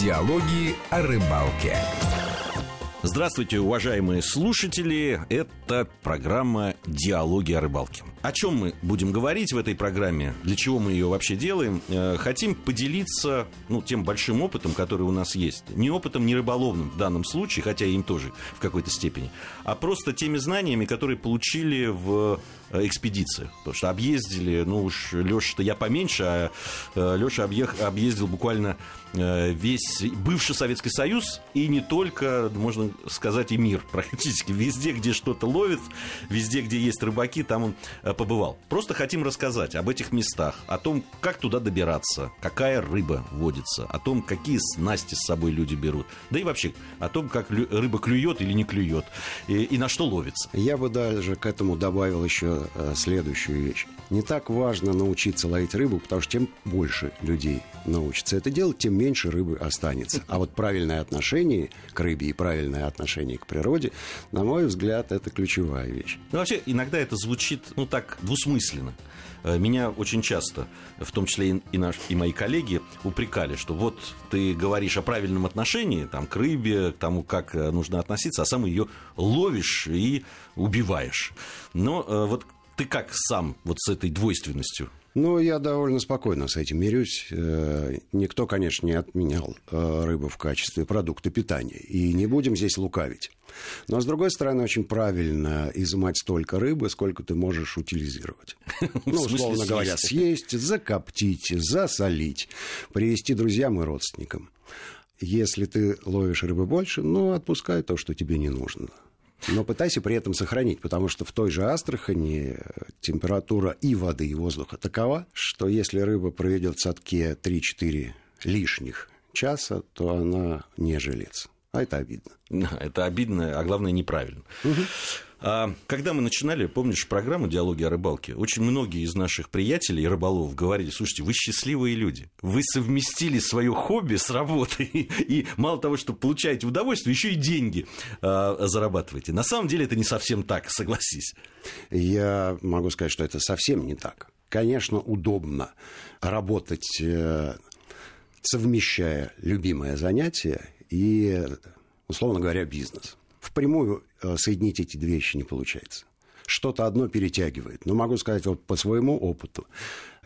Диалоги о рыбалке. Здравствуйте, уважаемые слушатели. Это программа «Диалоги о рыбалке». О чем мы будем говорить в этой программе? Для чего мы ее вообще делаем? Э, хотим поделиться ну, тем большим опытом, который у нас есть. Не опытом, не рыболовным в данном случае, хотя им тоже в какой-то степени, а просто теми знаниями, которые получили в э, экспедициях. Потому что объездили, ну уж Леша-то я поменьше, а э, Леша объездил буквально весь бывший Советский Союз и не только, можно сказать, и мир практически. Везде, где что-то ловит, везде, где есть рыбаки, там он Э, побывал. Просто хотим рассказать об этих местах, о том, как туда добираться, какая рыба водится, о том, какие снасти с собой люди берут, да и вообще о том, как рыба клюет или не клюет, и, и на что ловится. Я бы даже к этому добавил еще э, следующую вещь. Не так важно научиться ловить рыбу, потому что тем больше людей научится это делать, тем меньше рыбы останется. А вот правильное отношение к рыбе и правильное отношение к природе, на мой взгляд, это ключевая вещь. Ну, вообще, иногда это звучит, ну, так двусмысленно. Э, меня очень часто, в том числе и, наш, и мои коллеги, упрекали, что вот ты говоришь о правильном отношении там, к рыбе, к тому, как э, нужно относиться, а сам ее ловишь и убиваешь. Но э, вот ты как сам вот с этой двойственностью ну, я довольно спокойно с этим мирюсь. Э, никто, конечно, не отменял э, рыбу в качестве продукта питания. И не будем здесь лукавить. Но, с другой стороны, очень правильно изымать столько рыбы, сколько ты можешь утилизировать. Ну, условно говоря, съесть, закоптить, засолить, привезти друзьям и родственникам. Если ты ловишь рыбы больше, ну, отпускай то, что тебе не нужно но пытайся при этом сохранить, потому что в той же Астрахани температура и воды, и воздуха такова, что если рыба проведет в садке 3-4 лишних часа, то она не жилец. А это обидно. Это обидно, а главное неправильно. Угу. А когда мы начинали, помнишь, программу «Диалоги о рыбалке», очень многие из наших приятелей, рыболов, говорили, слушайте, вы счастливые люди, вы совместили свое хобби с работой, и мало того, что получаете удовольствие, еще и деньги а, зарабатываете. На самом деле это не совсем так, согласись. Я могу сказать, что это совсем не так. Конечно, удобно работать, э, совмещая любимое занятие и, условно говоря, бизнес впрямую э, соединить эти две вещи не получается. Что-то одно перетягивает. Но могу сказать вот по своему опыту.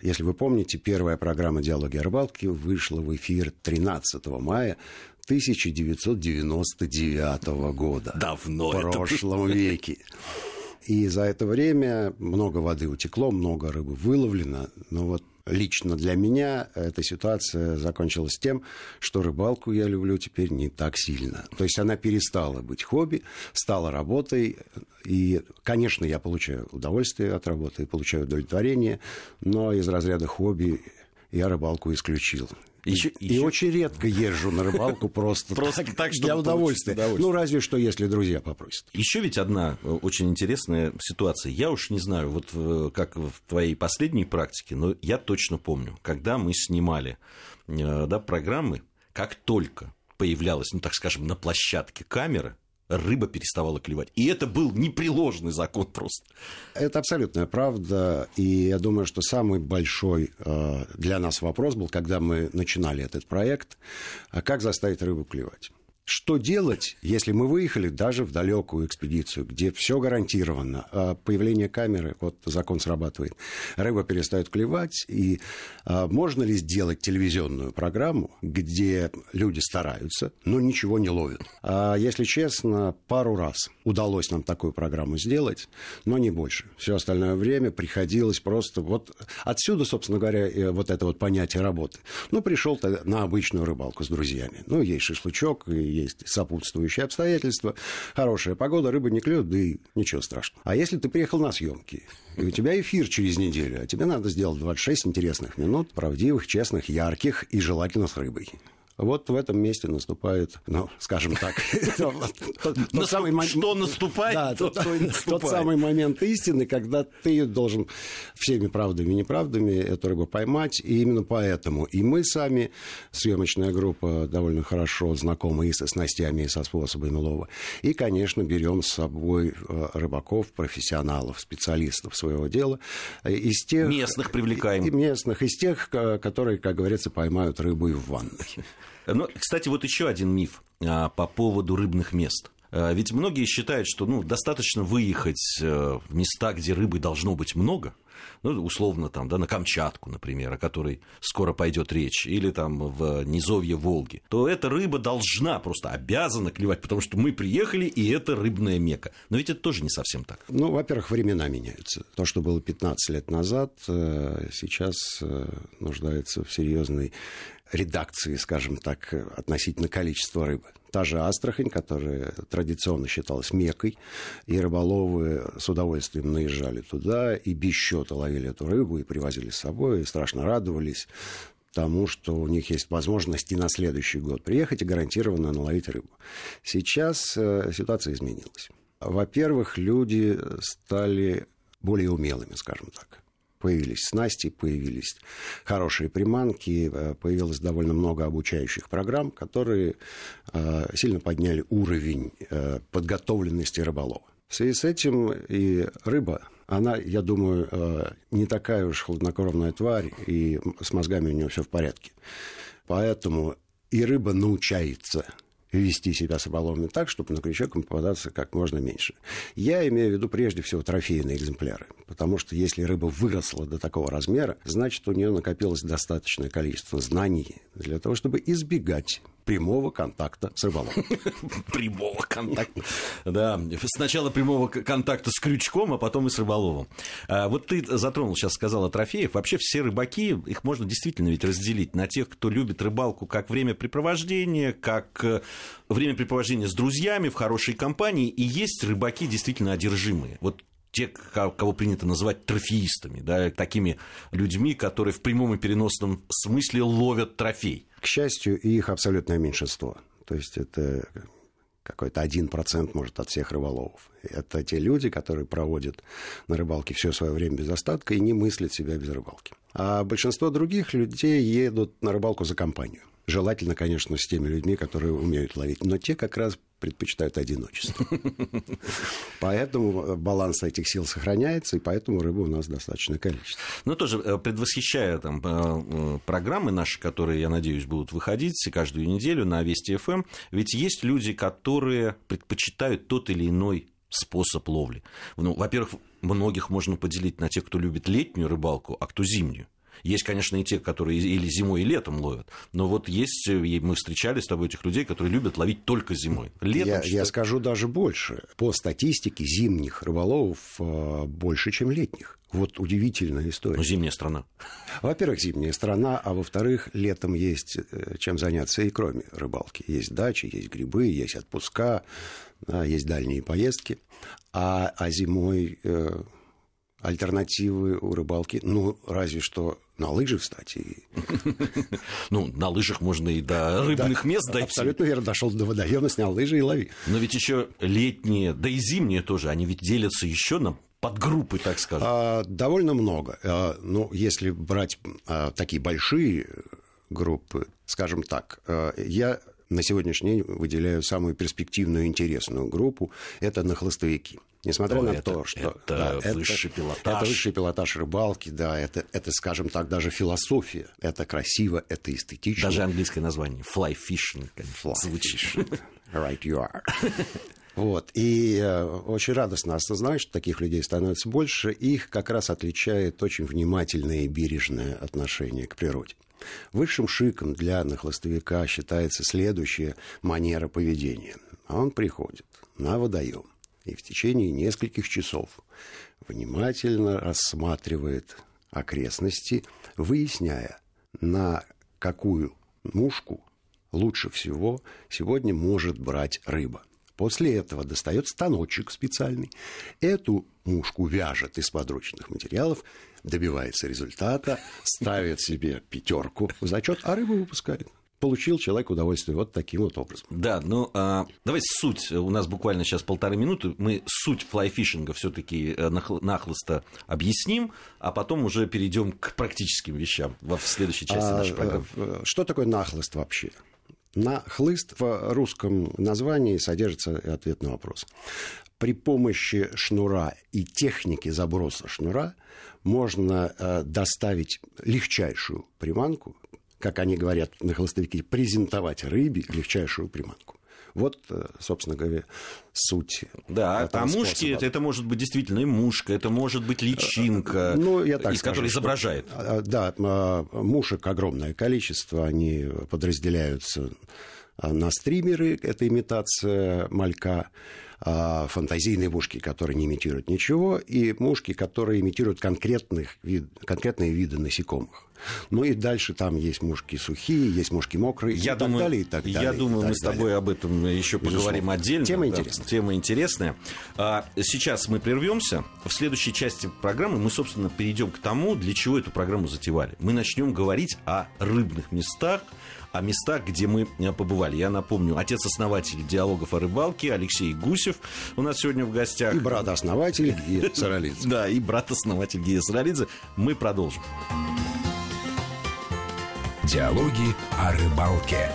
Если вы помните, первая программа «Диалоги о рыбалке» вышла в эфир 13 мая 1999 года. Давно. В прошлом это... веке. И за это время много воды утекло, много рыбы выловлено. Но вот лично для меня эта ситуация закончилась тем, что рыбалку я люблю теперь не так сильно. То есть она перестала быть хобби, стала работой. И, конечно, я получаю удовольствие от работы, получаю удовлетворение, но из разряда хобби я рыбалку исключил. Еще, и еще... очень редко езжу на рыбалку просто, просто так, так для удовольствия. удовольствие. Ну, разве что, если друзья попросят. Еще ведь одна э, очень интересная ситуация. Я уж не знаю, вот э, как в твоей последней практике, но я точно помню, когда мы снимали э, да, программы, как только появлялась, ну, так скажем, на площадке камера, рыба переставала клевать. И это был непреложный закон просто. Это абсолютная правда. И я думаю, что самый большой э, для нас вопрос был, когда мы начинали этот проект, а как заставить рыбу клевать. Что делать, если мы выехали даже в далекую экспедицию, где все гарантировано, а появление камеры, вот закон срабатывает, рыба перестает клевать, и а, можно ли сделать телевизионную программу, где люди стараются, но ничего не ловят? А, если честно, пару раз удалось нам такую программу сделать, но не больше. Все остальное время приходилось просто вот отсюда, собственно говоря, вот это вот понятие работы. Ну, пришел на обычную рыбалку с друзьями. Ну, есть шашлычок, и есть сопутствующие обстоятельства, хорошая погода, рыба не клюет, да и ничего страшного. А если ты приехал на съемки, и у тебя эфир через неделю, а тебе надо сделать 26 интересных минут, правдивых, честных, ярких и желательно с рыбой. Вот в этом месте наступает, ну, скажем так, что наступает, тот самый момент истины, когда ты должен всеми правдами и неправдами эту рыбу поймать, и именно поэтому и мы сами, съемочная группа, довольно хорошо знакомы и со снастями, и со способами лова, и, конечно, берем с собой э, рыбаков, профессионалов, специалистов своего дела, из тех... Местных привлекаем. Местных, из тех, которые, как говорится, поймают рыбу и в ванной. Но, кстати, вот еще один миф а, по поводу рыбных мест. А, ведь многие считают, что ну, достаточно выехать э, в места, где рыбы должно быть много, ну, условно, там, да, на Камчатку, например, о которой скоро пойдет речь, или там в низовье Волги, то эта рыба должна, просто обязана клевать, потому что мы приехали, и это рыбная мека. Но ведь это тоже не совсем так. Ну, во-первых, времена меняются. То, что было 15 лет назад, э, сейчас э, нуждается в серьезной редакции, скажем так, относительно количества рыбы. Та же Астрахань, которая традиционно считалась мекой, и рыболовы с удовольствием наезжали туда и без счета ловили эту рыбу и привозили с собой, и страшно радовались тому, что у них есть возможность и на следующий год приехать и гарантированно наловить рыбу. Сейчас э, ситуация изменилась. Во-первых, люди стали более умелыми, скажем так появились снасти, появились хорошие приманки, э, появилось довольно много обучающих программ, которые э, сильно подняли уровень э, подготовленности рыболова. В связи с этим и рыба, она, я думаю, не такая уж хладнокровная тварь, и с мозгами у нее все в порядке. Поэтому и рыба научается вести себя с рыболовами так, чтобы на крючок им попадаться как можно меньше. Я имею в виду прежде всего трофейные экземпляры, потому что если рыба выросла до такого размера, значит, у нее накопилось достаточное количество знаний для того, чтобы избегать прямого контакта с рыболовом. Прямого контакта. Да, сначала прямого контакта с крючком, а потом и с рыболовом. А вот ты затронул, сейчас сказал о трофеях. Вообще все рыбаки, их можно действительно ведь разделить на тех, кто любит рыбалку как времяпрепровождение, как э, времяпрепровождение с друзьями в хорошей компании, и есть рыбаки действительно одержимые. Вот те, кого принято называть трофеистами, да, такими людьми, которые в прямом и переносном смысле ловят трофей. К счастью, их абсолютное меньшинство. То есть это какой-то один процент, может, от всех рыболовов. Это те люди, которые проводят на рыбалке все свое время без остатка и не мыслят себя без рыбалки. А большинство других людей едут на рыбалку за компанию. Желательно, конечно, с теми людьми, которые умеют ловить. Но те как раз предпочитают одиночество. Поэтому баланс этих сил сохраняется, и поэтому рыбы у нас достаточное количество. Ну, тоже э, предвосхищая там, э, программы наши, которые, я надеюсь, будут выходить каждую неделю на Вести ФМ, ведь есть люди, которые предпочитают тот или иной способ ловли. Ну, во-первых, многих можно поделить на тех, кто любит летнюю рыбалку, а кто зимнюю. Есть, конечно, и те, которые или зимой, и летом ловят. Но вот есть, мы встречали с тобой этих людей, которые любят ловить только зимой. Летом, я, я скажу даже больше. По статистике зимних рыболовов э, больше, чем летних. Вот удивительная история. Ну, зимняя страна. Во-первых, зимняя страна, а во-вторых, летом есть э, чем заняться и кроме рыбалки. Есть дачи, есть грибы, есть отпуска, да, есть дальние поездки. А, а зимой э, альтернативы у рыбалки, ну, разве что на лыжи, кстати. Ну, на лыжах можно и до рыбных мест дойти. Абсолютно верно. Дошел до водоема, снял лыжи и лови. Но ведь еще летние, да и зимние тоже, они ведь делятся еще на подгруппы, так скажем. А, довольно много. А, ну, если брать а, такие большие группы, скажем так, а, я на сегодняшний день выделяю самую перспективную и интересную группу. Это нахлыстовики. Несмотря О, на это, то, что... Это да, высший это, пилотаж. Это высший пилотаж рыбалки, да, это, это, скажем так, даже философия. Это красиво, это эстетично. Даже английское название. Fly fishing. Fly звучит. Right you are. Вот. И э, очень радостно осознавать, что таких людей становится больше. Их как раз отличает очень внимательное и бережное отношение к природе. Высшим шиком для нахлостовика считается следующая манера поведения. Он приходит на водоем и в течение нескольких часов внимательно рассматривает окрестности, выясняя, на какую мушку лучше всего сегодня может брать рыба. После этого достает станочек специальный, эту мушку вяжет из подручных материалов, добивается результата, ставит себе пятерку в зачет, а рыбу выпускает получил человек удовольствие вот таким вот образом. Да, ну а, давайте суть. У нас буквально сейчас полторы минуты. Мы суть флайфишинга все-таки э, нахлысто объясним, а потом уже перейдем к практическим вещам в следующей части а, нашей программы. Э, что такое нахлыст вообще? На хлыст в русском названии содержится ответ на вопрос. При помощи шнура и техники заброса шнура можно э, доставить легчайшую приманку как они говорят на холостовике, презентовать рыбе легчайшую приманку. Вот, э, собственно говоря, суть. Да, а мушки это, это может быть действительно и мушка, это может быть личинка, ну, я так из скажу, которой изображает. Что, да, мушек огромное количество, они подразделяются на стримеры, это имитация малька, фантазийные мушки, которые не имитируют ничего, и мушки, которые имитируют конкретных вид, конкретные виды насекомых. Ну и дальше там есть мушки сухие, есть мушки мокрые, я и думаю, так далее, и так далее. Я думаю, мы с тобой далее. об этом еще Безусловно. поговорим отдельно. Тема да, интересная. Тема интересная. А, сейчас мы прервемся. В следующей части программы мы, собственно, перейдем к тому, для чего эту программу затевали. Мы начнем говорить о рыбных местах, о местах, где мы э, побывали. Я напомню, отец-основатель диалогов о рыбалке Алексей Гусев у нас сегодня в гостях. И брат-основатель Гия Саралидзе. Да, и брат-основатель Гия Саралидзе. Мы продолжим. Диалоги о рыбалке.